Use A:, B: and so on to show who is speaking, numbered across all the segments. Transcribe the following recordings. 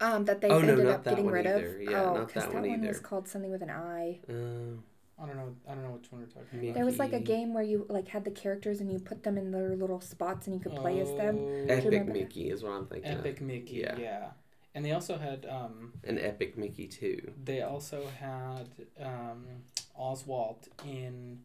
A: Um, that they
B: Oh, no,
A: ended
B: not
A: up
B: that
A: getting
B: one
A: rid
B: either.
A: of.
B: Yeah,
A: oh,
B: not
A: because
B: that
A: that
B: one
A: one was called something with an I.
B: Uh,
C: I don't know. I don't know which one we're talking about.
A: There was like a game where you like had the characters and you put them in their little spots and you could play as them.
C: Oh,
B: Epic? Mickey is what I'm thinking.
C: Epic
B: of.
C: Mickey.
B: Yeah.
C: Yeah. And they also had um
B: An Epic Mickey too.
C: they also had um Oswald in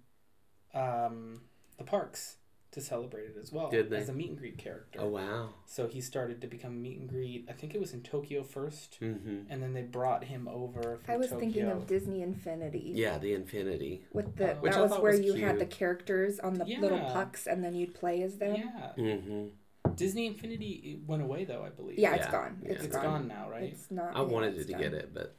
C: um the parks to celebrate it as well
B: Did they?
C: as a meet and greet character.
B: Oh wow.
C: So he started to become meet and greet. I think it was in Tokyo first,
B: Mm-hmm.
C: and then they brought him over. From
A: I was
C: Tokyo.
A: thinking of Disney Infinity.
B: Yeah, the Infinity.
A: With the
C: Oh.
A: That
B: I
A: was where
B: was
A: you had the characters on the little pucks and then you'd play as them.
C: Yeah,
B: Mm-hmm.
C: Disney Infinity went away though. I believe.
A: Yeah, it's
B: Yeah.
A: gone.
B: Yeah.
A: It's,
C: it's
A: gone.
C: gone now, right?
A: It's not.
B: I wanted
A: it's
B: to
A: done.
B: get it, but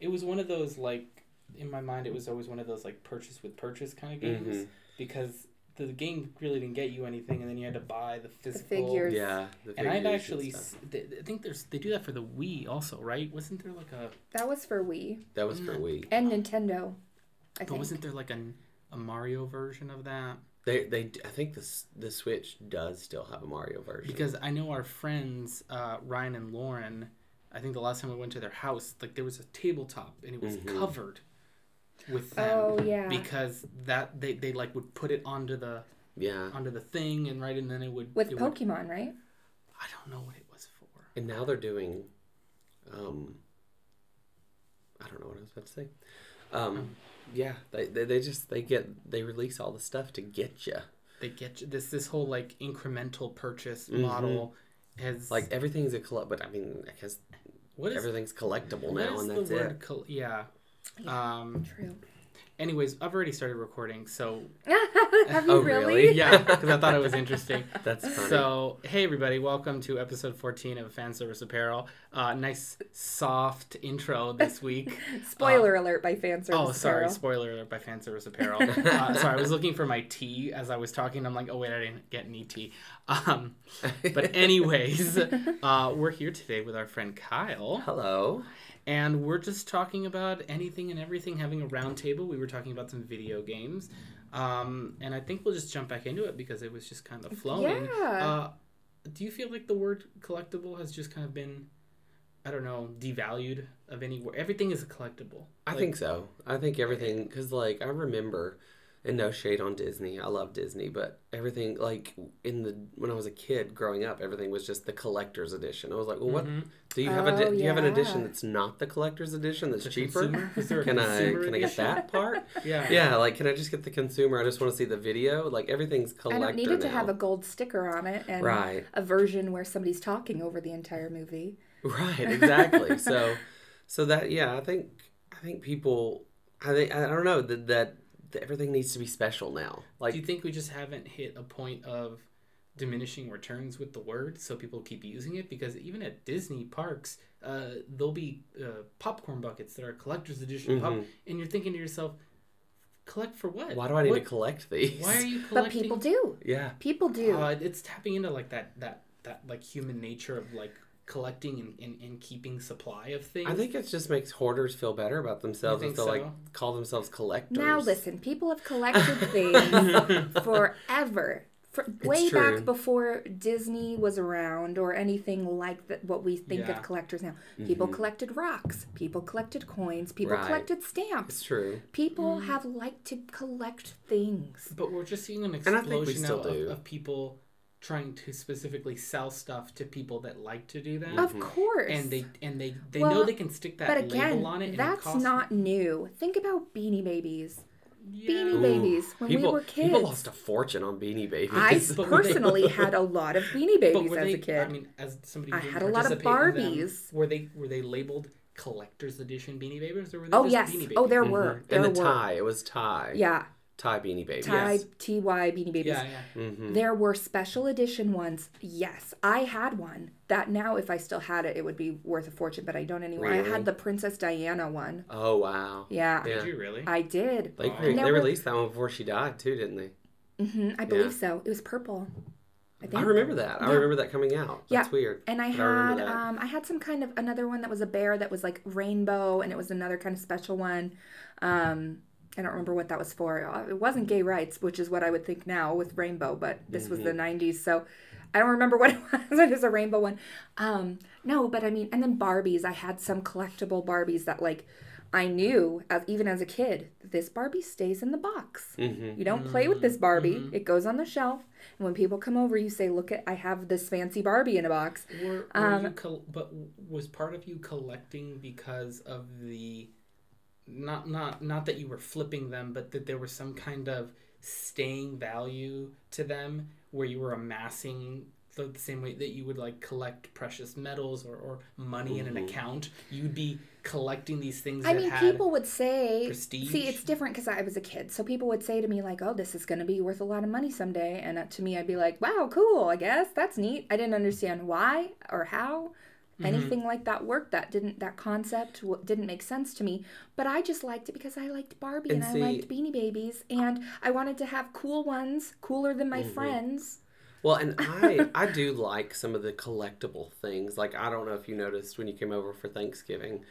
C: It was one of those like in my mind. It was always one of those like purchase with purchase kind of games
B: Mhm.
C: because the game really didn't get you anything, and then you had to buy the physical.
A: figures.
B: yeah. The
C: And I've actually,
B: stuff.
C: th- I think there's they do that for the Wii also, right? Wasn't there like a,
A: That was for Wii
B: that was for
C: Mm.
B: Wii.
A: and Nintendo. I
C: but
A: think.
C: wasn't there like a, a Mario version of that?
B: They they I think this the Switch does still have a Mario version.
C: Because I know our friends uh, Ryan and Lauren. I think the last time we went to their house, like there was a tabletop and it was
B: Mhm.
C: covered with them
A: Oh yeah.
C: because that they, they like would put it onto the
B: yeah.
C: onto the thing and right and then it would
A: With
C: it would-
A: Pokemon, right?
C: I don't know what it was for.
B: And now they're doing um I don't know what I was about to say. Um yeah, they, they they just they get they release all the stuff to get you.
C: They get you, this this whole like incremental purchase
B: Mhm.
C: model has
B: Like everything's a collect but I mean I guess
C: what is
B: everything's collectible now
C: is
B: and
C: the
B: that's
C: word
B: it.
C: col- yeah.
A: Yeah.
C: Um.
A: True.
C: Anyways, I've already started recording, so
A: Have you
B: Oh,
A: really?
B: really?
C: yeah, because I thought it was interesting.
B: That's funny.
C: So, hey everybody, welcome to episode 14 of Fan Service Apparel. Uh, nice soft intro this week.
A: Spoiler alert by fan service.
C: oh, sorry,
A: apparel.
C: spoiler alert by Fan Service Apparel. uh, sorry, I was looking for my tea as I was talking. I'm like, oh wait, I didn't get any tea. Um, but anyways, uh, we're here today with our friend Kyle,
B: Hello.
C: And we're just talking about anything and everything. Having a round table. We were talking about some video games, um, and I think we'll just jump back into it because it was just kind of flowing.
A: Yeah.
C: Uh, do you feel like the word collectible has just kind of been, I don't know, devalued of any word? Everything is a collectible.
B: I
C: Like,
B: think so. I think everything because like I remember, and no shade on Disney. I love Disney, but everything like in the when I was a kid growing up, everything was just the collector's edition. I was like, well, what
C: Mhm.
B: Do you have? A,
A: Oh,
B: do you have an edition that's not the collector's edition that's
C: The
B: cheaper?
C: consumer? Is there a
B: Can I
C: consumer
B: can I get that part?
C: Yeah.
B: yeah, like can I just get the consumer? I just want to see the video. Like everything's
A: I
B: collector
A: don't need it to have a gold sticker on it and
B: Right.
A: a version where somebody's talking over the entire movie.
B: Right, exactly. so, so that yeah, I think I think people, I think I don't know that that, that everything needs to be special now. Like
C: do you think we just haven't hit a point of diminishing returns with the word so people keep using it because even at disney parks uh, there'll be uh, popcorn buckets that are collector's edition pop
B: Mhm.
C: and you're thinking to yourself collect for what
B: why do I need
C: What-
B: to collect these?
C: why are you
A: But people do.
B: Yeah,
A: People do.
C: uh, it's tapping into like that that that like human nature of like collecting and, and, and keeping supply of things
B: I think it just makes hoarders feel better about themselves if
C: think
B: they like
C: so?
B: call themselves collectors.
A: now listen, people have collected things forever. For, way
B: true.
A: back before Disney was around or anything like that, what we think
C: Yeah.
A: of collectors now. People collected rocks. People collected coins. People
B: Mm-hmm. Right.
A: collected stamps.
B: It's true.
A: People have liked to collect things.
C: but we're just seeing an
B: I think we
C: explosion now of, of people trying to specifically sell stuff to people that like to do that
A: Of course.
C: and they and they they
A: Well,
C: know they can stick that
A: but again,
C: label on it. And it
A: that's
C: costs-
A: not new. Think about Beanie Babies.
C: Yeah.
A: Beanie
B: Ooh,
A: Babies when
B: people,
A: we were kids.
B: People lost a fortune on Beanie Babies.
A: I
C: But they-
A: personally had a lot of Beanie Babies as
C: they,
A: a kid.
C: I mean, as somebody who
A: I had a lot of
C: participate in them,
A: Barbies.
C: were they were they labeled collector's edition Beanie Babies or were they
A: oh
C: just
A: yes.
C: Beanie Babies?
A: Oh, there
B: Mhm.
A: were. There
B: and the
A: were.
B: Ty, it was Ty.
A: Yeah,
B: Ty Beanie Babies.
A: Ty
C: Yes.
A: Ty Beanie Babies.
C: Yeah, yeah.
B: Mm-hmm.
A: There were special edition ones. Yes, I had one. That now, if I still had it, it would be worth a fortune, but I don't anymore. I had the Princess Diana one.
B: Oh wow.
A: Yeah,
B: Yeah.
C: Did you really?
A: I did.
B: They,
C: Wow.
B: cre- they
A: there were-
B: released that one before she died too, didn't they?
A: Mm-hmm. I believe so. It was purple. I think.
B: I remember that. I remember that coming out.
A: Yeah.
B: That's weird.
A: And I
B: But I
A: had um I had some kind of another one that was a bear that was like rainbow and it was another kind of special one. Um I don't remember what that was for. Uh, It wasn't gay rights, which is what I would think now with rainbow, but this was the
B: Mm-hmm.
A: 90s, so I don't remember what it was. it was a rainbow one. Um No, but I mean, and then Barbies. I had some collectible Barbies that like I knew as even as a kid, this Barbie stays in the box.
B: Mm-hmm.
A: You don't play with this Barbie. It goes on the shelf. And when people come over, you say, "Look at I have this fancy Barbie in a box."
C: Were, were
A: Um,
C: you col- but was part of you collecting because of the not not not that you were flipping them, but that there was some kind of staying value to them where you were amassing the, the same way that you would like collect precious metals or, or money in an account. You'd be collecting these things
A: I
C: that
A: mean,
C: had
A: people would say,
C: prestige.
A: see, it's different because I was a kid. So people would say to me, like, oh, this is going to be worth a lot of money someday. And uh, to me, I'd be like, wow, cool, I guess. That's neat. I didn't understand why or how
C: Mm-hmm.
A: anything like that worked. That didn't, that concept w- didn't make sense to me. But I just liked it because I liked Barbie and,
B: And
A: I liked Beanie Babies. And I wanted to have cool ones, cooler than
B: Mm-hmm.
A: my friends.
B: Well, and I I do like some of the collectible things. Like I don't know if you noticed when you came over for Thanksgiving,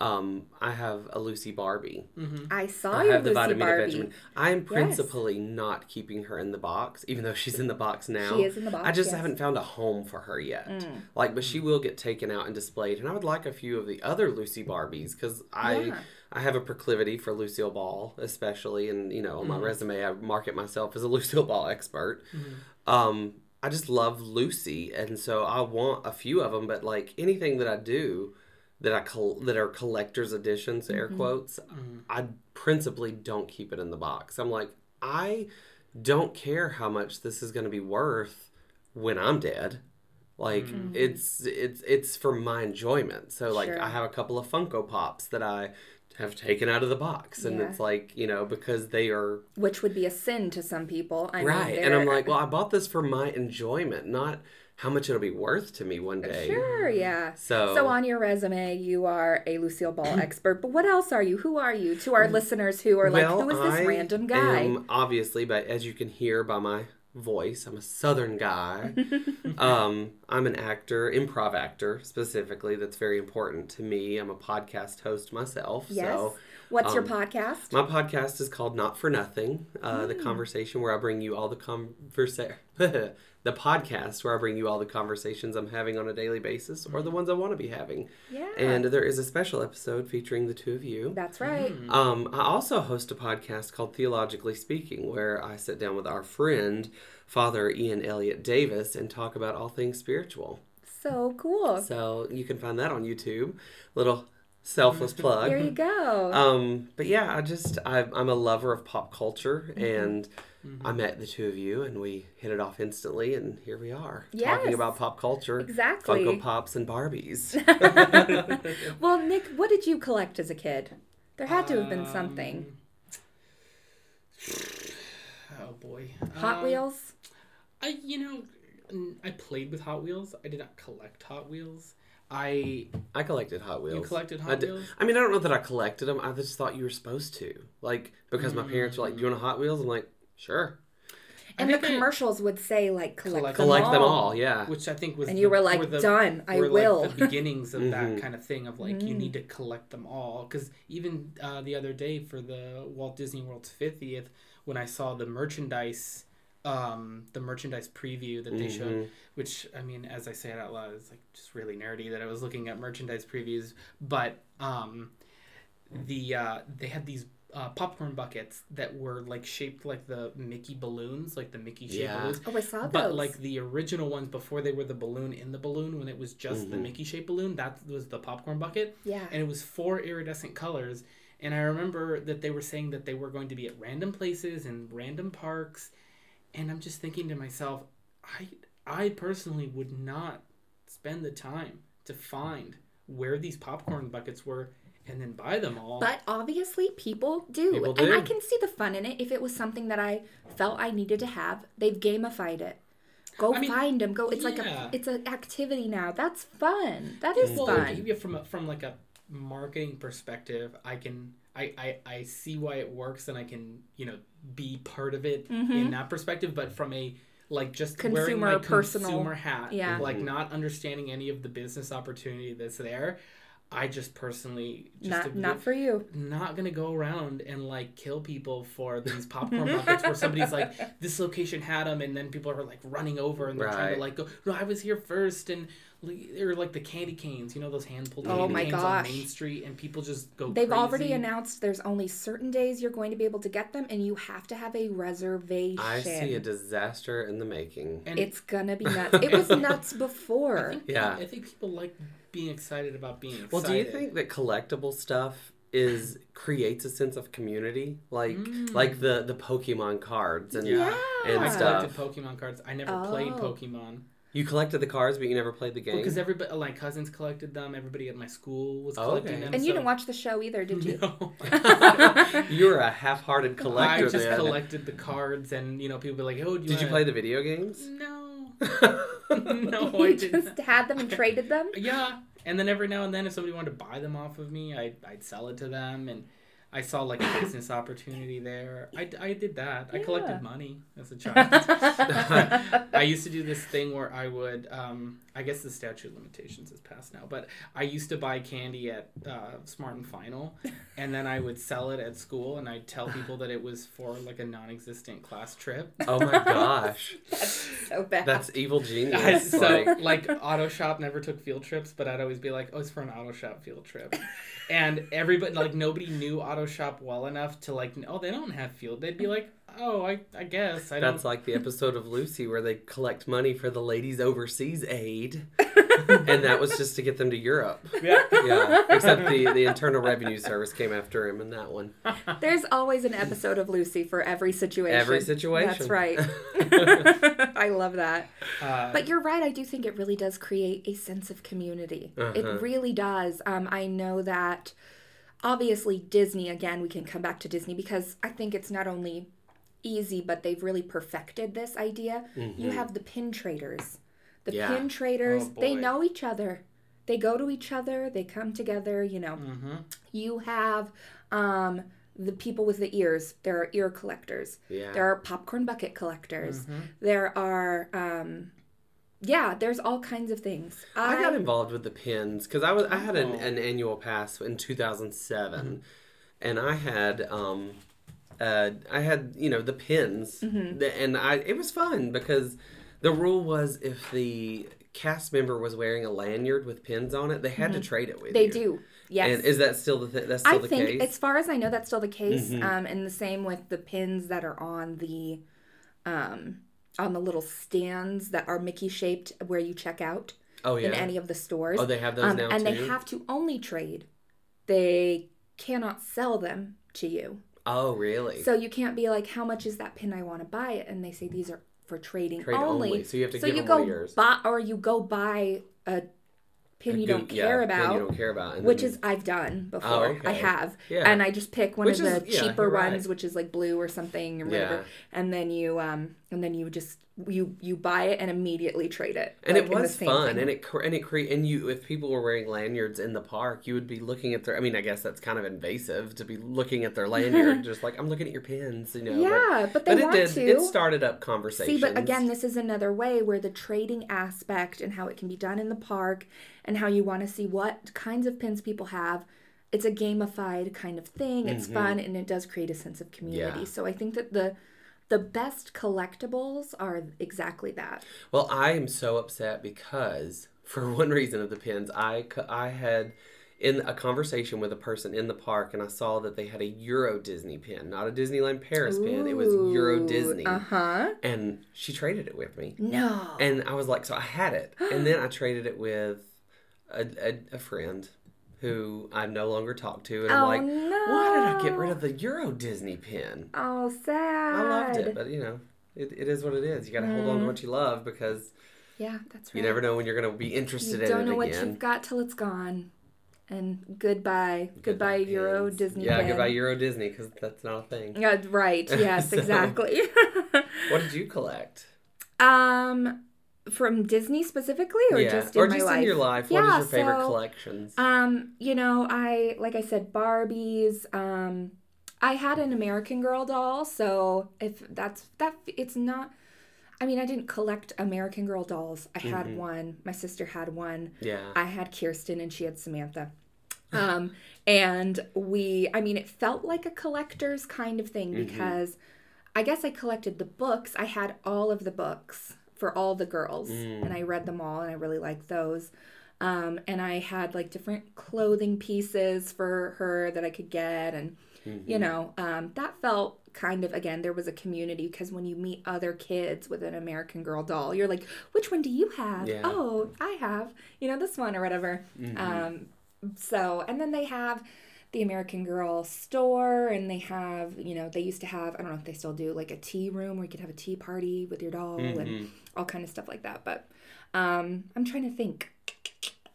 B: um, I have a Lucy Barbie.
A: I saw
B: I
A: your
B: have the
A: Lucy
B: Vitamina
A: Barbie.
B: Benjamin. I am principally not keeping her in the box, even though she's in the box now.
A: She is in the box,
B: I just
A: yes. Mm.
B: haven't found a home for her yet. Like, but she will get taken out and displayed. And I would like a few of the other Lucy Barbies because I
A: Yeah.
B: I have a proclivity for Lucille Ball, especially, and you know, on
A: Mm.
B: my resume I market myself as a Lucille Ball expert. Um, I just love Lucy, and so I want a few of them. But like anything that I do, that I col- that are collector's editions, air mm-hmm. quotes, mm-hmm. I principally don't keep it in the box. I'm like, I don't care how much this is going to be worth when I'm dead. Like mm-hmm. it's it's it's for my enjoyment. So like
A: Sure.
B: I have a couple of Funko Pops that I have taken out of the box, and
A: Yeah.
B: it's like you know because they are
A: Which would be a sin to some people. I
B: right,
A: mean,
B: and I'm like, well, I bought this for my enjoyment, not how much it'll be worth to me one day.
A: Sure, yeah.
B: So-
A: so on your resume, you are a Lucille Ball expert. But what else are you? Who are you? To our listeners who are like, who is this
B: I
A: random guy?
B: Am, obviously, but as you can hear by my voice, I'm a Southern guy. um, I'm an actor, improv actor specifically. That's very important to me. I'm a podcast host myself.
A: yes.
B: So
A: What's your
B: um,
A: podcast?
B: my podcast is called Not for Nothing. Uh,
A: Hmm.
B: The conversation where I bring you all the conversa- the podcast where I bring you all the conversations I'm having on a daily basis or the ones I want to be having.
A: yeah.
B: And there is a special episode featuring the two of you.
A: That's right.
B: Um, I also host a podcast called Theologically Speaking, where I sit down with our friend, Father Ian Elliott Davis, and talk about all things spiritual.
A: So cool.
B: So you can find that on YouTube. Little selfless plug.
A: There you go.
B: Um, but yeah, I just I, I'm a lover of pop culture,
A: Mm-hmm.
B: and I met the two of you, and we hit it off instantly, and here we are
A: Yes.
B: talking about pop culture,
A: Exactly.
B: Funko Pops, and Barbies.
A: well, Nick, what did you collect as a kid? There had to have been
B: Um,
A: something.
C: Oh boy.
A: Hot
C: Um,
A: Wheels?
C: I you know I played with Hot Wheels. I did not collect Hot Wheels. I
B: I collected Hot Wheels.
C: you collected
B: I
C: Hot
B: did-
C: Wheels.
B: I mean, I don't know that I collected them. I just thought you were supposed to. Like, because my parents were like, "Do you want a Hot Wheels?" I'm like, "Sure."
A: And the commercials would say, like, collect,
C: Collect
A: them,
B: Collect
A: all.
B: them all, yeah.
C: Which I think was
A: And
C: the-
A: you were like,
C: were the-
A: done. I
C: were,
A: will.
C: Like the beginnings of that
B: Mhm.
C: kind of thing of like you need to collect them all because even uh, the other day for the Walt Disney World's 50th when I saw the merchandise um the merchandise preview that they showed which I mean as I say it out loud it's like just really nerdy that I was looking at merchandise previews but um the uh they had these uh, popcorn buckets that were like shaped like the Mickey balloons like the Mickey shaped
B: Yeah.
C: balloons
A: Oh, I saw those.
C: but like the original ones before they were the balloon in the balloon when it was just the Mickey shaped balloon, that was the popcorn bucket.
A: Yeah.
C: And it was four iridescent colors. And I remember that they were saying that they were going to be at random places and random parks. And I'm just thinking to myself, I I personally would not spend the time to find where these popcorn buckets were and then buy them all.
A: But obviously, people do.
B: People
A: And I can see the fun in it. If it was something that I felt I needed to have, they've gamified it. Go
C: I mean,
A: find them. Go. It's like a. It's an activity now. That's fun. That is
C: well,
A: fun.
C: yeah, from a, from like a marketing perspective, I can I, I I see why it works and I can you know be part of it in that perspective. But from a like just wearing my
A: Mm-hmm. Consumer, personal-
C: consumer hat,
A: Yeah.
C: like not understanding any of the business opportunity that's there, I just personally just
A: Not
C: am
A: not for you.
C: not gonna go around and like kill people for these popcorn buckets where somebody's like this location had them and then people are like running over and they're trying to like go no I was here first and like, or like the candy canes, you know those hand pulled
A: Oh
C: candy
A: my
C: canes on. Main Street, and people just go.
A: They've
C: crazy.
A: already announced there's only certain days you're going to be able to get them, and you have to have a reservation.
B: I see a disaster in the making.
C: And
A: It's gonna be nuts. It was nuts
C: I
A: before.
C: think,
B: Yeah.
C: I think people like being excited about being excited.
B: Well, do you think that collectible stuff is creates a sense of community, like mm. like the the Pokemon cards and
C: Yeah.
B: and
C: I
B: stuff?
C: collected Pokemon cards. I never played
A: Oh.
C: Pokemon
B: You collected the cards, but you never played the game.
C: because everybody, my cousins collected them. Everybody at my school was
B: Oh,
C: collecting
B: okay.
C: them.
A: And you didn't watch the show either, did you?
C: No.
B: You're a half-hearted collector.
C: I just
B: then.
C: collected the cards, and you know, people be like, "Oh, do you
B: Did you
C: wanna-"
B: play the video games?
C: No, no, I didn't.
A: just had them and traded them.
C: Yeah, and then every now and then, if somebody wanted to buy them off of me, I'd, I'd sell it to them, and I saw like a business opportunity there. I, I did that. I collected money as a child. I used to do this thing where I would, um, I guess the statute of limitations is passed now, but I used to buy candy at uh, Smart and Final, and then I would sell it at school, and I'd tell people that it was for like a non-existent class trip.
B: Oh my gosh, that's
A: so bad.
B: that's evil genius.
C: so
B: like,
C: like auto shop never took field trips but i'd always be like oh it's for an auto shop field trip and everybody like nobody knew auto shop well enough to like oh they don't have field they'd be like oh i, I guess i don't
B: that's like the episode of Lucy where they collect money for the ladies overseas aid, and that was just to get them to Europe.
C: yeah
B: Yeah, except the the Internal Revenue Service came after him in that one.
A: There's always an episode of Lucy for every situation.
B: Every situation.
A: That's right. I love that.
C: uh,
A: But you're right. I do think it really does create a sense of community.
B: Uh-huh.
A: It really does. Um, I know that obviously Disney, again, we can come back to Disney because I think it's not only easy, but they've really perfected this idea. You have the pin traders. The
B: Mm-hmm. Yeah.
A: pin traders,
C: Oh,
A: they know each other. They go to each other, they come together, you know.
C: hmm
A: You have um, the people with the ears. There are ear collectors.
B: Yeah.
A: There are popcorn bucket collectors.
C: Mm-hmm.
A: There are, um, yeah, there's all kinds of things.
B: I got involved with the pins because I was I had an,
C: Oh.
B: an annual pass in 2007,
A: Mm-hmm.
B: and I had um, uh, I had you know the pins,
A: Mm-hmm.
B: The- and I it was fun because the rule was if the cast member was wearing a lanyard with pins on it, they had to trade it with
A: Mm-hmm. They
B: you.
A: do. Yes.
B: And is that still the th- that's still
A: I
B: the
A: think,
B: case?
A: as far as I know, that's still the case.
B: Mhm.
A: Um, and the same with the pins that are on the, um, on the little stands that are Mickey shaped where you check out
B: oh yeah.
A: in any of the stores.
B: oh, they have those
A: um,
B: now
A: and
B: too.
A: they have to only trade. They cannot sell them to you.
B: Oh really?
A: So you can't be like, how much is that pin? I want to buy it. And they say these are for trading
B: Trade
A: only.
B: only. So you have to
A: so
B: give
A: you
B: them
A: go
B: one of yours.
A: buy, or you go buy a pin you don't
B: yeah,
A: care about.
B: You don't care about, and
A: which
B: then-
A: is I've done before.
B: Oh,
A: I have,
B: Yeah.
A: and I just pick one
B: Which
A: of the
B: is-
A: cheaper
B: right.
A: ones, which is like blue or something or whatever,
B: Yeah.
A: and then you um and then you just you you buy it and immediately trade it.
B: and
A: like,
B: it was fun
A: thing.
B: and it and it cre- and you if people were wearing lanyards in the park you would be looking at their i mean i guess that's kind of invasive to be looking at their lanyard just like i'm looking at your pins you know
A: yeah, but,
B: but,
A: they
B: but it
A: want
B: did
A: to.
B: it started up conversations
A: See, but again, this is another way where the trading aspect and how it can be done in the park and how you want to see what kinds of pins people have. It's a gamified kind of thing. It's fun and it does create a sense of community.
B: Mm-hmm. Yeah.
A: So I think that the the best collectibles are exactly that.
B: well i am so upset because for one reason of the pins I I had in a conversation with a person in the park and i saw that they had a euro disney pin not a disneyland paris pin it was euro disney
A: Uh huh.
B: and she traded it with me
A: No.
B: And I was like, so I had it, and then I traded it with a, a, a friend who I no longer talk to, and I'm
A: Oh,
B: like, why did I get rid of the Euro Disney pin?
A: Oh, sad.
B: I loved it, but you know, it, it is what it is. You got to hold on to what you love because
A: Yeah, that's right.
B: you never know when you're going to be
A: You
B: interested in it.
A: You don't know what you've got till it's gone. And goodbye, goodbye, Euro
B: pins.
A: Disney.
B: Yeah,
A: pin.
B: goodbye Euro Disney because that's not a thing.
A: Yeah, right. Yes,
B: So-
A: exactly.
B: What did you collect?
A: um, from Disney specifically, or
B: yeah,
A: just in
B: or
A: my
B: just
A: life?
B: your life. What is
A: Yeah,
B: your favorite
A: so,
B: collections?
A: Um, you know, I like I said, Barbies. Um, I had an American Girl doll, so if that's that, it's not. I mean, I didn't collect American Girl dolls. I had
B: Mhm.
A: one. My sister had one.
B: yeah.
A: I had Kirsten and she had Samantha. Um, and we, I mean, it felt like a collector's kind of thing
B: Mhm.
A: because I guess I collected the books. I had all of the books for all the girls, and I read them all, and I really liked those. Um, and I had like different clothing pieces for her that I could get, and you know, um, that felt kind of again there was a community because when you meet other kids with an American Girl doll, you're like, which one do you have?
B: Yeah.
A: Oh, I have, you know, this one or whatever.
B: Mm-hmm.
A: Um, so and then they have the American Girl store, and they have, you know, they used to have, I don't know if they still do, like a tea room where you could have a tea party with your doll
B: Mm-hmm.
A: and all kind of stuff like that. But um, I'm trying to think.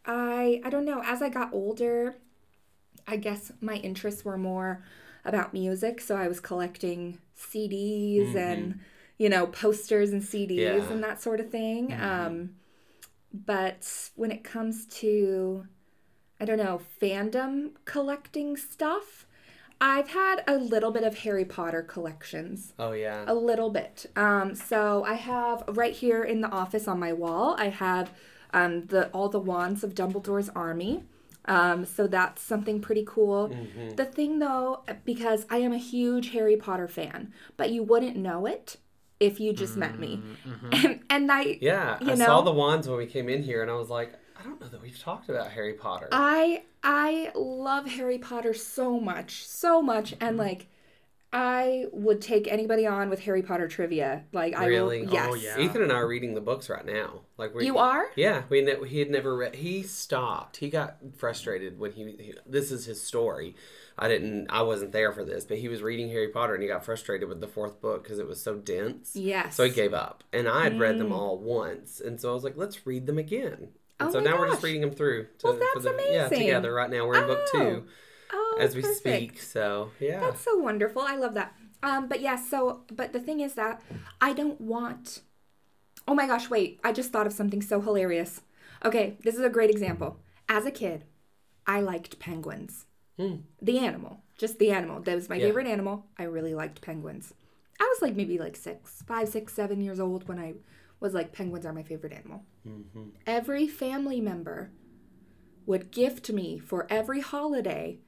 A: I I don't know. As I got older, I guess my interests were more about music, so I was collecting CDs and you know posters and CDs
B: Yeah.
A: and that sort of thing. Um, but when it comes to I don't know fandom collecting stuff, I've had a little bit of Harry Potter collections.
B: Oh yeah.
A: A little bit. Um, so I have right here in the office on my wall. I have um, the all the wands of Dumbledore's army. Um, so that's something pretty cool.
B: Mm-hmm.
A: The thing though, because I am a huge Harry Potter fan, but you wouldn't know it if you just met me. And, and I,
B: Mm-hmm. Yeah,
A: you
B: I
A: know?
B: saw the wands when we came in here, and I was like, I don't know that we've talked about Harry Potter.
A: I I love Harry Potter so much, so much, and mm-hmm. like I would take anybody on with Harry Potter trivia. Like I
B: Really?
A: will, yes.
C: Oh, yeah.
B: Ethan and I are reading the books right now. Like we,
A: You are?
B: Yeah, we ne- he had never read. He stopped. He got frustrated when he, he. This is his story. I didn't. I wasn't there for this, but he was reading Harry Potter and he got frustrated with the fourth book because it was so dense.
A: Yes.
B: So he gave up, and I had read them mm. all once, and so I was like, "Let's read them again." And
A: Oh
B: so now we're just reading them through. To,
A: Well, that's
B: the, Yeah, together right now. We're in book two
A: Oh,
B: as we
A: perfect.
B: speak. So yeah.
A: That's so wonderful. I love that. Um, but yeah, so but the thing is that I don't want. Oh my gosh! Wait, I just thought of something so hilarious. Okay, this is a great example. As a kid, I liked penguins. The animal, just the animal. That was my
B: Yeah.
A: favorite animal. I really liked penguins. I was like maybe like six, five, six, seven years old when I was like penguins are my favorite animal. Mm-hmm. Every family member would gift me for every holiday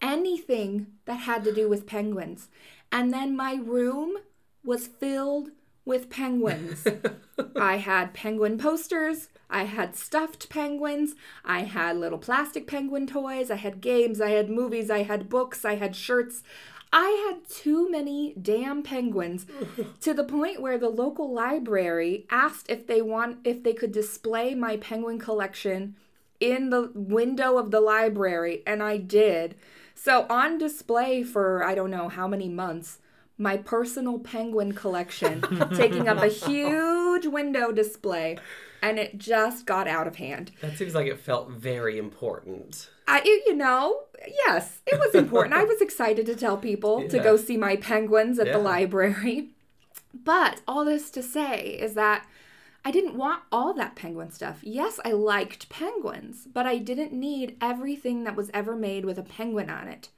A: anything that had to do with penguins. And then my room was filled with penguins. I had penguin posters, I had stuffed penguins, I had little plastic penguin toys, I had games, I had movies, I had books, I had shirts. I had too many damn penguins to the point where the local library asked if they want if they could display my penguin collection in the window of the library and I did. So on display for I don't know how many months, my personal penguin collection taking up a huge window display and it just got out of hand.
B: That seems like it felt very important.
A: I you know, yes, it was important. I was excited to tell people to go see my penguins at
B: Yeah.
A: the library. But all this to say is that I didn't want all that penguin stuff. Yes, I liked penguins, but I didn't need everything that was ever made with a penguin on it.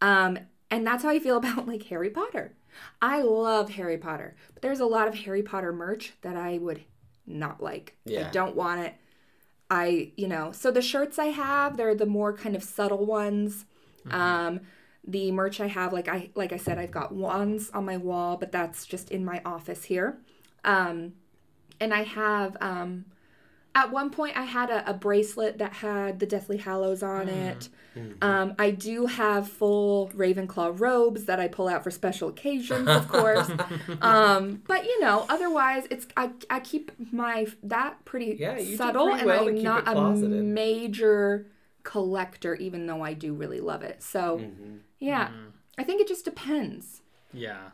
A: Um, and that's how I feel about like Harry Potter. I love Harry Potter, but there's a lot of Harry Potter merch that I would not like.
B: Yeah.
A: I don't want it. I, you know, so the shirts I have, they're the more kind of subtle ones. Um, the merch I have, like I like I said, I've got wands on my wall, but that's just in my office here. Um, and I have um, at one point I had a, a bracelet that had the Deathly Hallows on it. Um, I do have full Ravenclaw robes that I pull out for special occasions, of course. um, but you know, otherwise, it's I, I keep my that pretty
B: Yeah,
A: subtle,
B: pretty
A: and
B: well to
A: I'm not a major collector, even though I do really love it. So
B: Mm-hmm.
A: yeah, I think it just depends.
C: Yeah.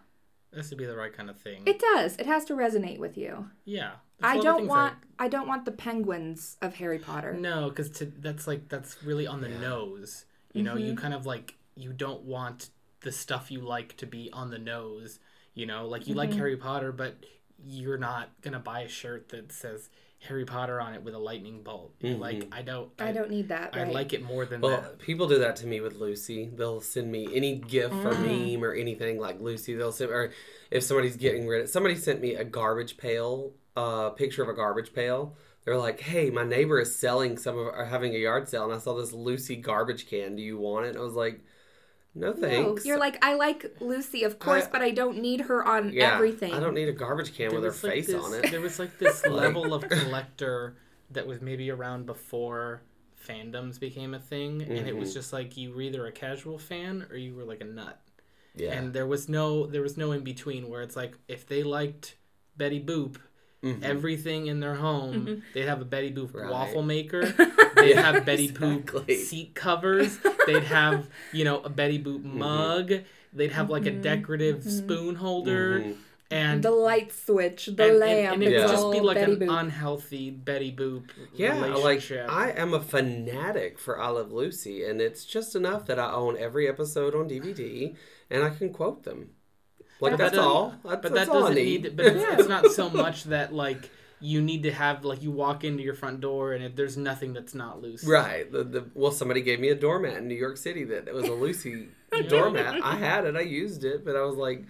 C: This would be the right kind of thing.
A: It does. It has to resonate with you.
C: yeah.
A: I
C: That's one of the
A: don't
C: things
A: want. I don't want the penguins of Harry Potter.
C: No, because that's like that's really on the nose. You know,
A: Mm-hmm.
C: you kind of like you don't want the stuff you like to be on the nose. You know, like you like
A: Mm-hmm.
C: Harry Potter, but you're not gonna buy a shirt that says Harry Potter on it with a lightning bolt. You're Like I don't.
A: I don't need that.
C: I like it more than
B: Well,
C: that.
B: people do that to me with Lucy. They'll send me any gift or
A: Mm.
B: meme or anything like Lucy. They'll send, or if somebody's getting rid of, somebody sent me a garbage pail, uh, picture of a garbage pail. They're like, "Hey, my neighbor is selling some of, or having a yard sale, and I saw this Lucy garbage can. Do you want it?" And I was like, No
A: No,
B: thanks.
A: you're like I like Lucy, of course,
B: I-
A: but I don't need her on
B: yeah,
A: everything.
B: I don't need a garbage can
C: There
B: with her
C: like,
B: face
C: this-
B: on it.
C: There was like this level of collector that was maybe around before fandoms became a thing, and it was
B: Mhm.
C: just like you were either a casual fan or you were like a nut,
B: Yeah.
C: and there was no there was no in between where it's like if they liked Betty Boop.
B: Mhm.
C: Everything in their home, they'd have a Betty Boop
B: Right.
C: waffle maker. They'd have Betty
B: Exactly.
C: Boop seat covers. They'd have, you know, a Betty Boop
B: Mm-hmm.
C: mug. They'd have like a decorative spoon holder. And
A: the light switch, the
C: and,
A: lamp.
C: and, and it
A: it's
C: would just be like
A: Betty
C: an
A: Boop.
C: unhealthy Betty Boop
B: Yeah, like. I am a fanatic for I Love Lucy, and it's just enough that I own every episode on DVD and I can quote them. Like
C: But
B: that's
C: that doesn't-
B: all. That's,
C: but that doesn't
B: need.
C: need. But it's, it's not so much that like you need to have like you walk into your front door and if there's nothing that's not loose.
B: Right. The, the well, somebody gave me a doormat in New York City that it was a Lucy doormat. I had it. I used it, but I was like,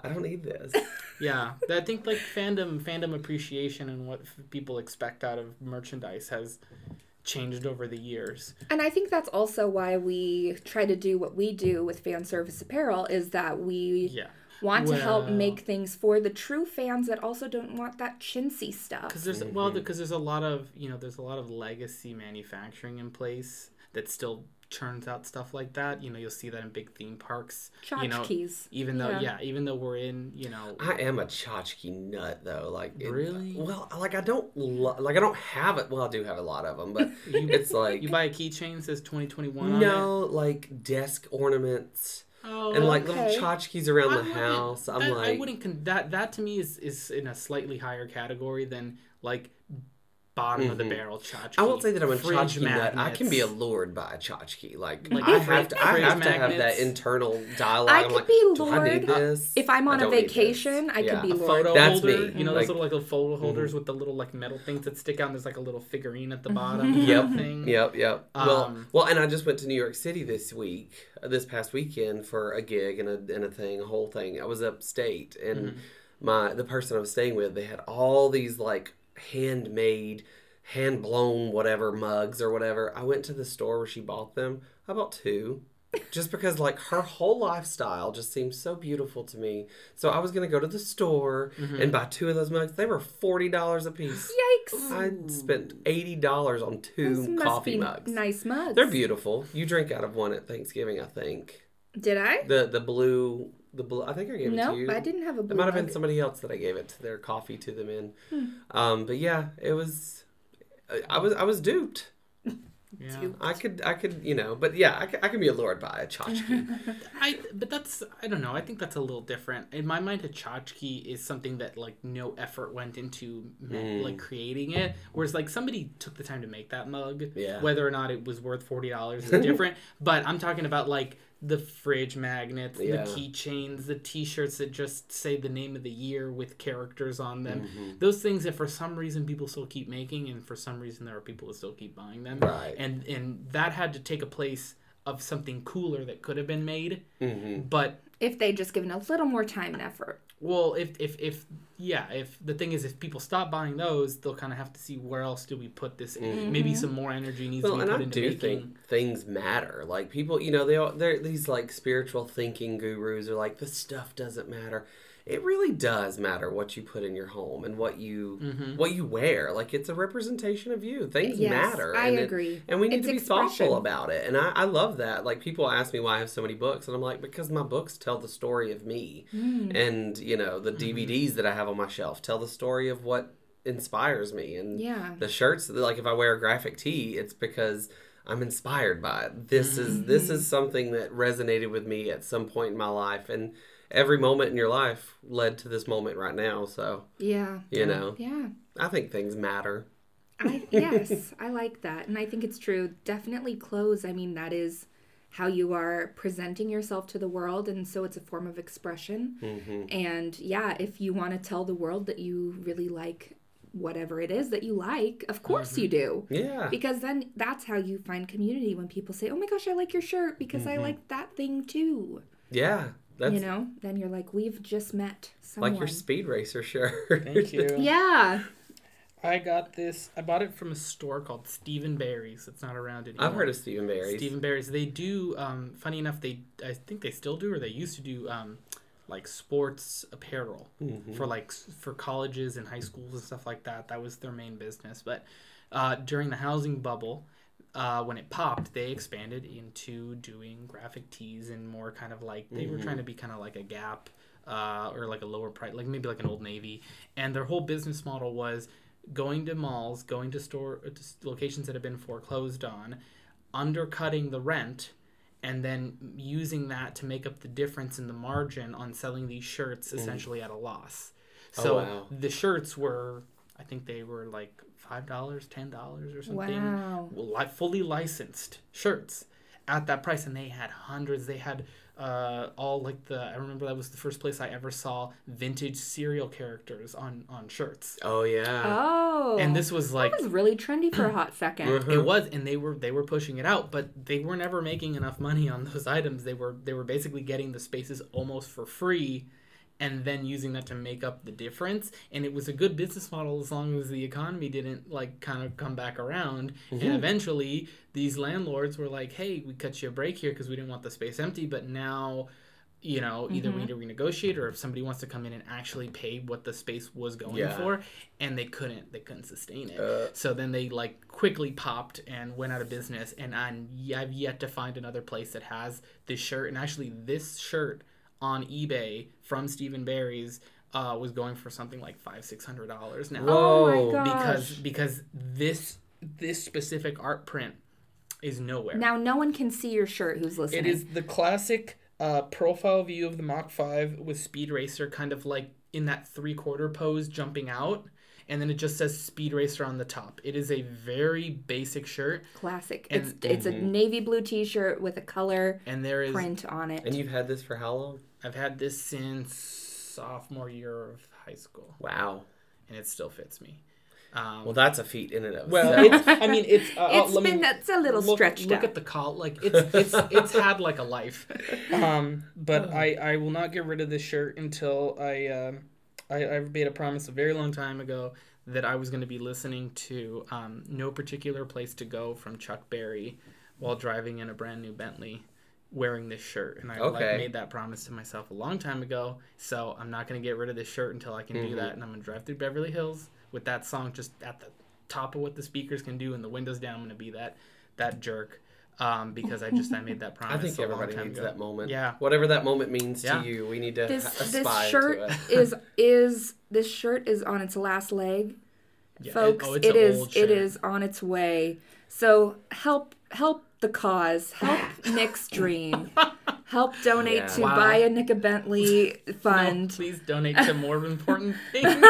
B: I don't need this.
C: Yeah, I think like fandom fandom appreciation and what f- people expect out of merchandise has changed over the years.
A: And I think that's also why we try to do what we do with fan service apparel is that we
C: Yeah.
A: Want to help make things for the true fans that also don't want that chintzy stuff.
C: Because there's well, mm-hmm. because there's a lot of you know there's a lot of legacy manufacturing in place that still churns out stuff like that. You know, you'll see that in big theme parks. you know, even though
A: Yeah.
C: yeah. even though we're in you know
B: I am a tchotchke nut though. Like it-
C: Really?
B: well, like I don't lo- like I don't have it. Well, I do have a lot of them, but it's like
C: you buy a keychain says 2021 on it.
B: no, like desk ornaments
C: Oh,
B: and like
A: okay.
B: little tchotchkes around
C: I
B: the house. I'm like,
C: I wouldn't con- that that to me is is in a slightly higher category than like bottom of the
B: Mhm.
C: barrel tchotchke.
B: I won't say that I'm a
C: Fridge
B: tchotchke nut. I can be
C: magnets.
B: allured by a tchotchke. Like,
C: Like
B: I have to. I
C: fridge
B: have to have that internal dialogue.
A: I
B: I'm
A: could
B: like,
A: be
B: do I need this?
A: if I'm on a
B: don't need this."
A: vacation. I
B: Yeah.
A: could be
C: a
A: lured.
C: photo
B: That's
C: holder.
B: me.
C: You know
B: Like-
C: those little like little photo holders with the little like metal things that stick out. And there's like a little figurine at the bottom.
B: Yep.
C: Thing.
B: Yep, yep. well,
C: Um,
B: well, and I just went to New York City this week, uh, this past weekend for a gig and a and a thing, a whole thing. I was upstate, and
C: Mm-hmm.
B: my the person I was staying with, they had all these like handmade, hand blown whatever mugs or whatever. I went to the store where she bought them. I bought two. Just because, like, her whole lifestyle just seems so beautiful to me. So I was gonna go to the store
C: Mm-hmm.
B: and buy two of those mugs. They were forty dollars a piece.
A: Yikes!
B: I spent eighty dollars on two
A: Those must
B: coffee
A: be
B: mugs.
A: Nice mugs.
B: They're beautiful. You drink out of one at Thanksgiving, I think.
A: Did I?
B: The the blue the blue. I think I gave it to
A: No,
B: you.
A: I didn't have a blue.
B: It
A: blue
B: might have been
A: mug.
B: somebody else that I gave it to their coffee to them in.
A: Hmm.
B: Um, but yeah, it was. I was I was duped.
C: Yeah.
A: Cute.
B: I could I could you know, but yeah, I, could- I can be allured by a tchotchke.
C: I but that's I don't know. I think that's a little different. In my mind, a tchotchke is something that like no effort went into
B: Mm.
C: like creating it. Whereas like somebody took the time to make that mug.
B: Yeah.
C: Whether or not it was worth forty dollars is different. but I'm talking about like the fridge magnets,
B: Yeah.
C: the keychains, the T-shirts that just say the name of the year with characters on them.
B: Mhm.
C: Those things that for some reason people still keep making, and for some reason there are people that still keep buying them.
B: Right.
C: And and that had to take a place of something cooler that could have been made.
B: hmm
C: But
A: If they just given a little more time and effort.
C: Well, if if if yeah, if the thing is, if people stop buying those, they'll kind of have to see where else do we put this.
B: Mhm.
C: Maybe some more energy needs
B: Well,
C: to be
B: and
C: put
B: I
C: into
B: do
C: making.
B: think things matter. Like people, you know, they all they're these like spiritual thinking gurus are like, this stuff doesn't matter. It really does matter what you put in your home and what you
C: Mhm.
B: what you wear. Like it's a representation of you. Things
A: Yes,
B: matter.
A: I
B: and it-
A: agree.
B: and we need
A: It's
B: to be
A: expression.
B: thoughtful about it. And I, I love that. Like people ask me why I have so many books, and I'm like, because my books tell the story of me.
A: Hmm.
B: And you know, the DVDs that I have on my shelf tell the story of what inspires me. And
A: Yeah.
B: the shirts like if i wear a graphic tee it's because i'm inspired by it this is this is something that resonated with me at some point in my life and every moment in your life led to this moment right now so
A: Yeah.
B: you know
A: Yeah.
B: i think things matter
A: I, yes, I like that. And I think it's true. Definitely clothes. I mean, that is how you are presenting yourself to the world. And so it's a form of expression.
B: hmm
A: And yeah, if you want to tell the world that you really like whatever it is that you like, of course you do.
B: yeah
A: Because then that's how you find community when people say, oh my gosh, I like your shirt because I like that thing too.
B: yeah that's
A: you know, then you're like, we've just met someone.
B: like your speed racer shirt
C: Thank you.
A: yeah.
C: I got this. I bought it from a store called Steve & Barry's. It's not around anymore.
B: I've heard of Steve & Barry's.
C: Steve & Barry's. They do. Um, funny enough, they I think they still do, or they used to do, um, like sports apparel
B: Mm-hmm.
C: for like for colleges and high schools and stuff like that. That was their main business. But uh, during the housing bubble, uh, when it popped, they expanded into doing graphic tees and more kind of like they were trying to be kind of like a Gap. Uh, or like a lower price, like maybe like an Old Navy, and their whole business model was going to malls, going to store uh, to locations that have been foreclosed on, undercutting the rent, and then using that to make up the difference in the margin on selling these shirts essentially at a loss.
B: Oh,
C: So
B: wow.
C: the shirts were, I think they were like five dollars, ten dollars, or something.
A: Wow.
C: Li- fully licensed shirts at that price, and they had hundreds. They had uh, all like the. I remember that was the first place I ever saw vintage cereal characters on on shirts.
B: Oh yeah.
A: Oh.
C: And this was like
A: that was really trendy for a hot second.
C: it was, and they were they were pushing it out, but they were never making enough money on those items. They were they were basically getting the spaces almost for free, and then using that to make up the difference. And it was a good business model as long as the economy didn't like kind of come back around. And eventually, these landlords were like, "Hey, we cut you a break here because we didn't want the space empty, but now." You know, either we need to renegotiate, or if somebody wants to come in and actually pay what the space was going
B: Yeah.
C: for, and they couldn't, they couldn't sustain it.
B: Uh.
C: So then they like quickly popped and went out of business. And I'm, I've yet to find another place that has this shirt. And actually, this shirt on eBay from Steve & Barry's uh, was going for something like five, six hundred dollars now.
A: Oh
B: Whoa.
A: my gosh.
C: Because because this this specific art print is nowhere.
A: now no one can see your shirt who's listening.
C: It is the classic uh, profile view of the Mach 5 with Speed Racer kind of like in that three quarter pose jumping out. And then it just says Speed Racer on the top. It is a very basic shirt.
A: classic.
C: And-
A: it's it's a navy blue T-shirt with a color
C: And there is,
A: print on it.
B: And you've had this for how long?
C: I've had this since sophomore year of high school.
B: Wow.
C: And it still fits me. Um,
B: Well, that's a feat in and of
C: well,
B: itself.
C: it's, I mean, it's. Uh,
A: It's
C: let me-
A: been that's a little
C: look,
A: stretched
C: look
A: out.
C: at the call like it's it's it's had like a life um but i i will not get rid of this shirt until i um i i made a promise a very long time ago that i was going to be listening to um no particular place to go from chuck berry while driving in a brand new bentley wearing this shirt and i like made that promise to myself a long time ago so i'm not going to get rid of this shirt until i can
B: Mm-hmm.
C: do that and i'm going to drive through beverly hills with that song just at the top of what the speakers can do and the windows down i'm going to be that that jerk um, because i just i made that promise
B: I think
C: a long
B: everybody
C: time
B: needs
C: ago.
B: that moment.
C: Yeah.
B: Whatever that moment means
C: Yeah.
B: to you, we need to
A: this
B: ha-
A: this
B: aspire
A: shirt
B: to it.
A: is is this shirt is on its last leg
C: Yeah, it-
A: folks
C: oh, it's
A: it
C: an
A: is
C: old shirt.
A: is on its way so help help the cause. Help nick's dream. Help donate
B: Yeah.
A: to
C: Wow.
A: buy a nick a bentley
C: No,
A: fund.
C: please donate to more important things.
A: Because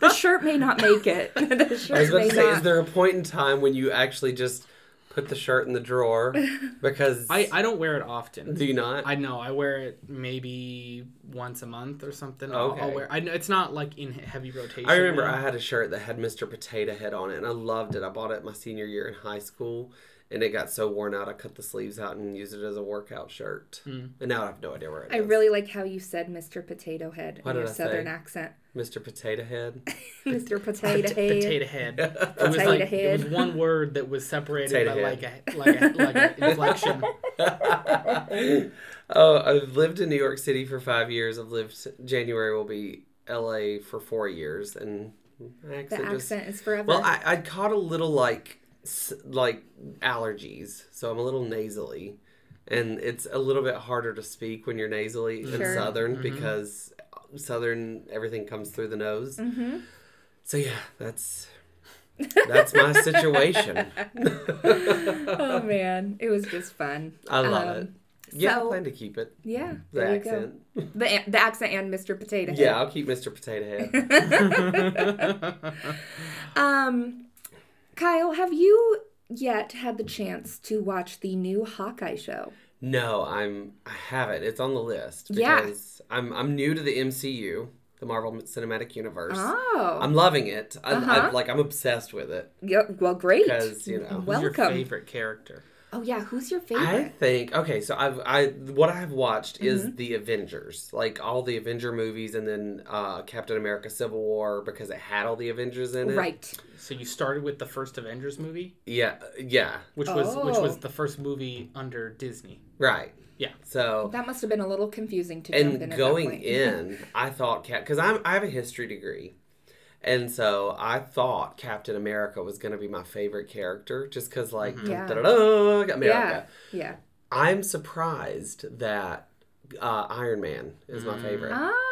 A: the shirt may not make it. The
B: I was about
A: may
B: to say, is there a point in time when you actually just put the shirt in the drawer? Because
C: I, I don't wear it often
B: do you not?
C: I know I wear it maybe once a month or something. I'll, I'll
B: Okay.
C: wear. I know it's not like in heavy rotation.
B: I remember
C: now.
B: I had a shirt that had Mr. Potato Head on it, and I loved it. I bought it my senior year in high school, and it got so worn out, I cut the sleeves out and used it as a workout shirt. Mm. And now I have no idea where it is.
A: I really like how you said Mr. Potato Head
B: What
A: in your
B: did I say?
A: southern accent.
B: Mr. Potato Head.
A: Mr. Potato Head.
C: potato head. It was
A: Potato
C: like it was one word that was separated
B: Potato
C: by
B: head.
C: like a like a like an inflection.
B: oh, I've lived in New York City for five years. I've lived January will be L.A. for four years, and my
A: The
B: accent just
A: accent is forever.
B: Well, I, I caught a little like like allergies, so I'm a little nasally, and it's a little bit harder to speak when you're nasally in
A: Sure.
B: southern mm-hmm. because southern everything comes through the nose.
A: mm-hmm.
B: So yeah, that's that's my situation.
A: oh man, it was just fun.
B: I love
A: Um,
B: it. Yeah, I plan to keep it.
A: Yeah,
B: The accent.
A: The the accent and Mr. Potato Head.
B: Yeah, I'll keep Mr. Potato Head.
A: Um, Kyle, have you yet had the chance to watch the new Hawkeye show?
B: No, I'm I haven't. It's on the list
A: Yeah.
B: I'm I'm new to the MCU, the Marvel Cinematic Universe.
A: Oh,
B: I'm loving it. I, I,
A: Uh-huh.
B: like I'm obsessed with it
A: yeah, well, great.
B: because you know
C: Who's your
A: Welcome.
C: favorite character?
A: Oh yeah, who's your favorite?
B: I think okay, so I've I what I have watched
A: Mm-hmm.
B: is the Avengers, like all the Avenger movies, and then uh, Captain America: Civil War because it had all the Avengers in it.
A: right.
C: So you started with the first Avengers movie,
B: Yeah. Yeah.
C: which was which was
A: Oh.
C: the first movie under Disney.
B: Right.
C: Yeah.
B: So
A: That must have been a little confusing to jump in
B: and
A: at
B: going
A: that point.
B: in, I thought Cap because I'm I have a history degree, and so I thought Captain America was going to be my favorite character just because like
A: Yeah.
B: da-da-da,
A: yeah,
B: America.
A: yeah.
B: I'm surprised that uh, Iron Man is my favorite.
A: Oh,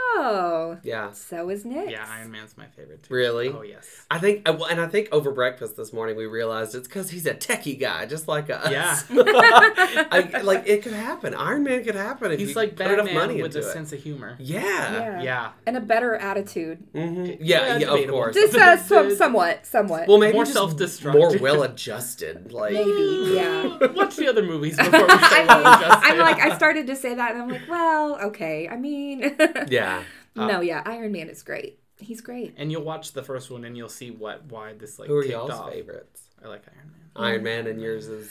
B: Yeah.
A: so is Nick.
C: Yeah, Iron Man's my favorite too.
B: Really?
C: Oh yes.
B: I think, well, and I think over breakfast this morning we realized it's because he's a techie guy, just like us.
C: Yeah.
B: I, like it could happen. Iron Man could happen if
C: He's
B: you
C: like
B: put enough
C: Batman
B: money
C: with
B: into
C: a
B: it.
C: sense of humor.
B: Yeah.
A: Yeah.
C: Yeah.
A: And a better attitude.
B: hmm
C: Yeah,
B: Yeah. Yeah. of course.
A: Just uh, some, somewhat, somewhat.
B: Well, maybe
C: More self-destructive.
B: more well-adjusted. Like
A: Maybe, yeah.
C: Watch the other movies before we
A: I mean,
C: well adjusted.
A: I'm like, I started to say that, and I'm like, well, okay. I mean,
B: yeah.
A: No, yeah, Iron Man is great. He's great.
C: and you'll watch the first one and you'll see what why this like
B: Who are
C: kicked
B: y'all's
C: off.
B: favorites?
C: I like Iron Man.
B: Iron Man and yours is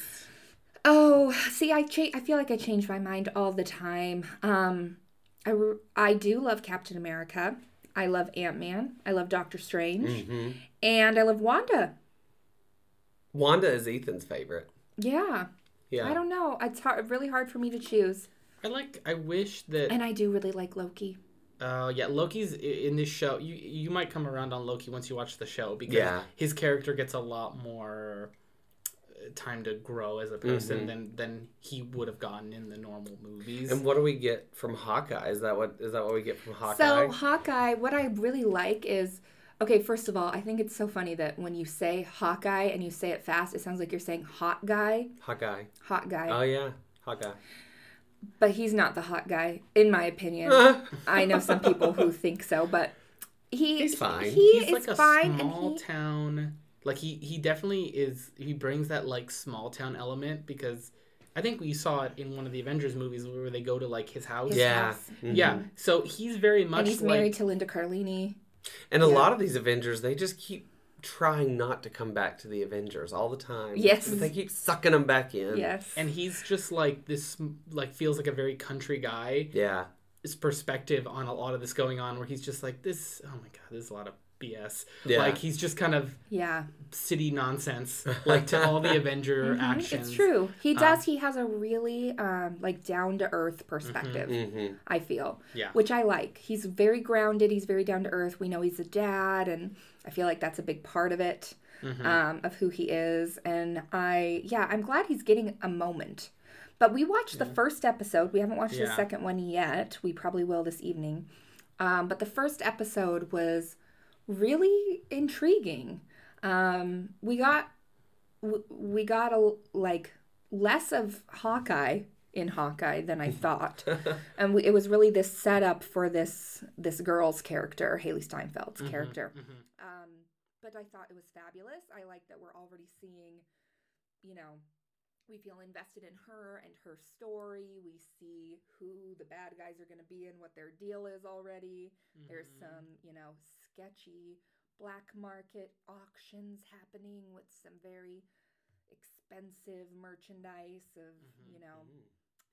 A: Oh, see, I cha- I feel like I change my mind all the time. Um, I, re- I do love Captain America. I love Ant Man. I love Doctor Strange,
B: Mhm.
A: and I love Wanda.
B: Wanda is Ethan's favorite.
A: Yeah,
B: Yeah.
A: I don't know. It's hard, really hard for me to choose,
C: I like. I wish that.
A: and I do really like Loki.
C: Uh, yeah, Loki's in this show. You you might come around on Loki once you watch the show because
B: Yeah.
C: his character gets a lot more uh, time to grow as a person than than he would have gotten in the normal movies.
B: And what do we get from Hawkeye? Is that what is that what we get from Hawkeye?
A: So Hawkeye, what I really like is okay. First of all, I think it's so funny that when you say Hawkeye and you say it fast, it sounds like you're saying hot guy,
B: Hawkeye.
A: hot guy.
B: Oh yeah, Hawkeye.
A: But he's not the hot guy, in my opinion. I know some people who think so, but he
B: He's fine.
A: He
C: He's
A: is
C: like a
A: fine,
C: small
A: he
C: town. Like he he definitely is. He brings that like small town element because I think we saw it in one of the Avengers movies where they go to like his house.
A: His
B: yeah.
A: house.
B: Mhm.
C: Yeah. So he's very much
A: and he's
C: like
A: married to Linda Cardellini.
B: And a
A: Yeah.
B: lot of these Avengers, they just keep trying not to come back to the Avengers all the time.
A: Yes.
B: But they keep sucking him back in.
A: Yes,
C: and he's just like this like feels like a very country guy
B: Yeah.
C: his perspective on a lot of this going on where he's just like this oh my god there's a lot of bs
B: Yeah.
C: like he's just kind of
A: yeah,
C: city nonsense like to all the avenger
A: Mhm,
C: actions
A: It's true. He does. he has a really um, like down to earth perspective.
B: hmm
A: I feel.
C: Yeah.
A: Which I like. He's very grounded. He's very down to earth. We know he's a dad, and I feel like that's a big part of it,
C: Mm-hmm.
A: um, of who he is. And I, yeah, I'm glad he's getting a moment. But we watched the first episode. We haven't watched the second one yet. We probably will this evening. Um, but the first episode was really intriguing. Um, we got we got a like less of Hawkeye in Hawkeye than I thought, and we, it was really this setup for this this girl's character, Hailee Steinfeld's character.
C: mhm.
A: Um, but I thought it was fabulous. I like that we're already seeing, you know, we feel invested in her and her story. We see who the bad guys are going to be and what their deal is already. There's
C: Mhm.
A: some, you know, sketchy black market auctions happening with some very expensive merchandise of,
C: Mhm.
A: you know,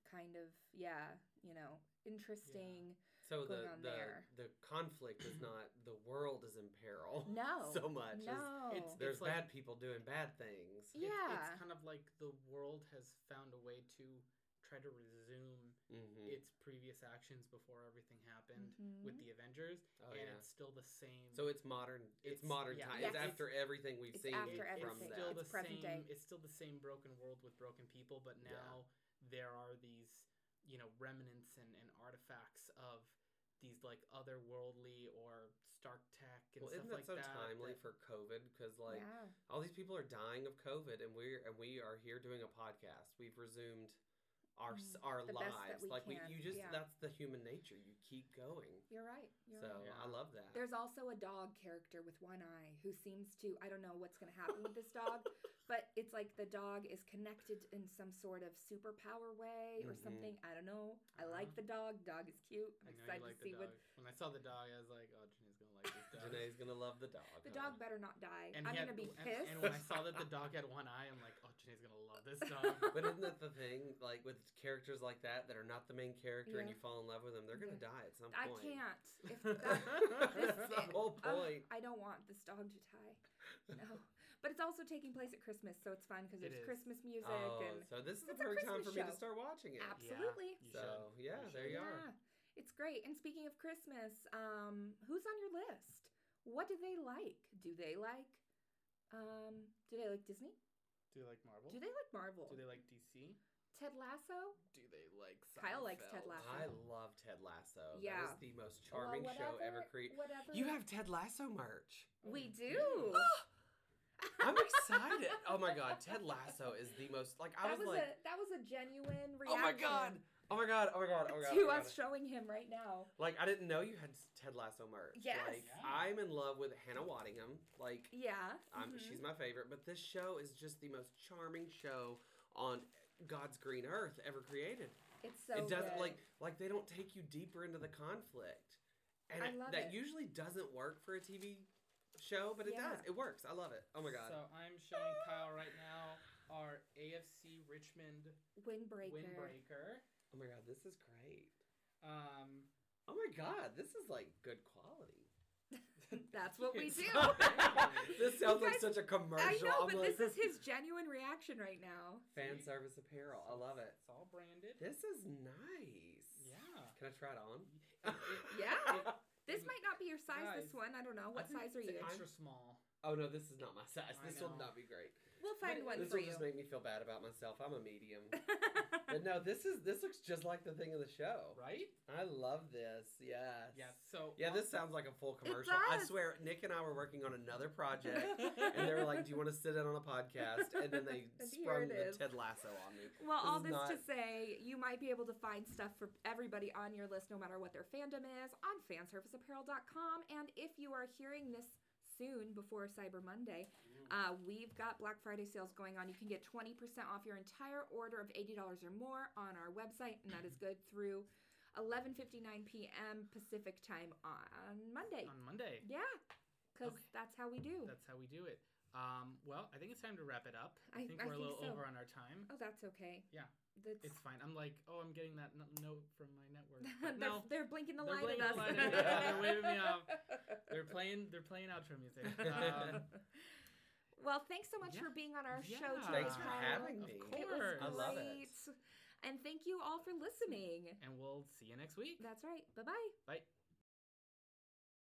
A: kind of, yeah, you know, interesting.
B: So
A: Going
B: the
A: on
B: the,
A: there.
B: the conflict is not the world is in peril.
A: No.
B: So much. as
A: No.
C: It's-
B: There's
C: like-
B: bad people doing bad things.
C: It's-
A: yeah.
C: it's kind of like the world has found a way to try to resume
B: hmm
C: its previous actions before everything happened with
A: Mhm.
C: the avengers
B: Oh,
C: and
B: yeah.
C: it's still the same
B: So it's modern. It's,
C: It's-
B: modern
C: yeah.
B: time.
A: Yes.
B: It's after everything we've
A: It's
B: seen
A: after
C: It-
B: from
A: everything.
C: It's still
B: that.
C: the
A: It's
C: same.
A: day.
C: It's still the same broken world with broken people, but
B: Yeah.
C: now there are these, you know, remnants and, and artifacts of these like otherworldly or Stark tech and
B: Well,
C: stuff
B: isn't that
C: like
B: so
C: that.
B: timely
C: that-
B: for COVID? Because like
A: yeah.
B: all these people are dying of COVID, and we're and we are here doing a podcast. We've resumed our s our
A: Mm, the best that
B: lives.
A: we
B: like we, you just
A: yeah.
B: that's the human nature. You keep going.
A: You're right. You're
B: so
A: right.
C: Yeah.
B: I love that.
A: There's also a dog character with one eye who seems to I don't know what's going to happen with this dog, but it's like the dog is connected in some sort of superpower way or
B: Mhm.
A: something. I don't know. I
C: Uh-huh.
A: like the dog. Dog is cute. I'm
C: I
A: excited
C: like
A: to see
C: dog.
A: what
C: When I saw the dog, I was like, "Oh, Jenny's gonna like this dog.
B: Janae's gonna love the dog.
A: The
B: huh?
A: dog better not die.
C: And
A: I'm
C: had-
A: gonna be pissed.
C: And, when I saw that the dog had one eye, I'm like, oh, Janae's gonna love this dog.
B: But isn't that the thing? Like with characters like that that are not the main character and you fall in love with them, they're gonna
A: Yeah.
B: die at some point.
A: I can't. If that,
B: That's the whole
A: Oh, uh,
B: point.
A: I don't want this dog to die. No, but it's also taking place at Christmas, so it's fun because
C: It
A: there's
C: is.
A: Christmas music
B: Oh,
A: and
B: so this is the
A: a
B: perfect time for
A: Christmas
B: me to start watching it.
A: absolutely.
C: You
B: So
C: should.
B: yeah,
C: You
B: there you are.
A: Yeah, it's great. And speaking of Christmas, um, who's on your list? What do they like? Do they like? Um, do they like Disney?
C: Do they like Marvel?
A: Do they like Marvel?
C: Do they like DC?
A: Ted Lasso?
C: Do they like
A: Kyle likes Ted Lasso.
B: I love Ted Lasso.
A: Yeah.
B: That is the most charming
A: Well,
B: show ever created.
A: Whatever.
B: You have Ted Lasso merch.
A: We do.
B: I'm excited. oh my god, Ted Lasso is the most like I
A: that
B: was,
A: was
B: like
A: a that was a genuine
B: Oh my god. Oh my god. Oh my god. Oh my god.
A: To
B: oh my
A: us
B: God.
A: showing him right now.
B: Like I didn't know you had Ted Lasso merch.
A: Yes.
B: Like
C: Yeah.
B: I'm in love with Hannah Waddingham. Like
A: Yeah.
B: I'm,
A: Mm-hmm.
B: she's my favorite, but this show is just the most charming show on God's green earth ever created.
A: It's so
B: it doesn't
A: good.
B: like like they don't take you deeper into the conflict, and
A: I
B: it-
A: love
B: that
A: it.
B: usually doesn't work for a TV show, but it
A: Yeah.
B: does. It works. I love it. Oh my god.
C: So I'm showing Kyle right now our AFC Richmond
A: windbreaker.
C: windbreaker.
B: Oh my god, this is great.
C: Um,
B: Oh my god, this is like good quality.
A: That's what we do.
B: This sounds like such a commercial.
A: I know,
B: I'm
A: but
B: like,
A: this is his genuine reaction right now.
B: fan service apparel. I love it.
C: it's all branded.
B: This is nice.
C: Yeah.
B: Can I try it on?
A: Yeah. This might not be your size,
C: Guys,
A: this one. I don't know. What size are
C: it's
A: you?
C: Extra small.
B: Oh no, this is not my size.
C: I
B: This will not be great.
A: We'll find
C: But
A: one
B: This
A: for
B: will
A: you.
B: just make me feel bad about myself. I'm a medium. but no, this is this looks just like the thing in the show.
C: Right?
B: I love this. Yes.
C: Yeah. So
B: Yeah, this sounds like a full commercial. I swear, Nick and I were working on another project, and they were like, "Do you want to sit in on a podcast?" And then they
A: here
B: sprung the
A: is.
B: Ted Lasso on me.
A: Well, all this
B: not-
A: to say, you might be able to find stuff for everybody on your list, no matter what their fandom is, on fanserviceapparel.com. And if you are hearing this soon before Cyber Monday, uh, we've got Black Friday sales going on. You can get 20% off your entire order of $80 or more on our website, and that is good through 11:59 p.m. Pacific time on Monday.
C: on Monday.
A: Yeah, because
C: Okay.
A: that's how we do.
C: That's how we do it. Um, well, I think it's time to wrap it up. I,
A: I-
C: think
A: I
C: we're a
A: think
C: little
A: so.
C: over on our time.
A: oh, that's okay.
C: Yeah,
A: That's,
C: it's fine. I'm like, oh, I'm getting that n- note from my network. But
A: they're,
C: no,
A: they're blinking the
C: they're
A: light
C: playing
A: at us.
C: the line. Yeah, they're waving me off. They're playing. They're playing outro music. Um,
A: Well, thanks so much
C: Yeah.
A: for being on our show today.
B: Thanks for
A: Kyle.
B: having
C: Of course.
A: It was
B: I love
A: great.
B: it.
A: And thank you all for listening.
C: and we'll see you next week.
A: That's right. Bye bye.
C: Bye.